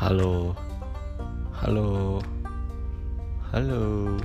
Halo. Halo. Halo.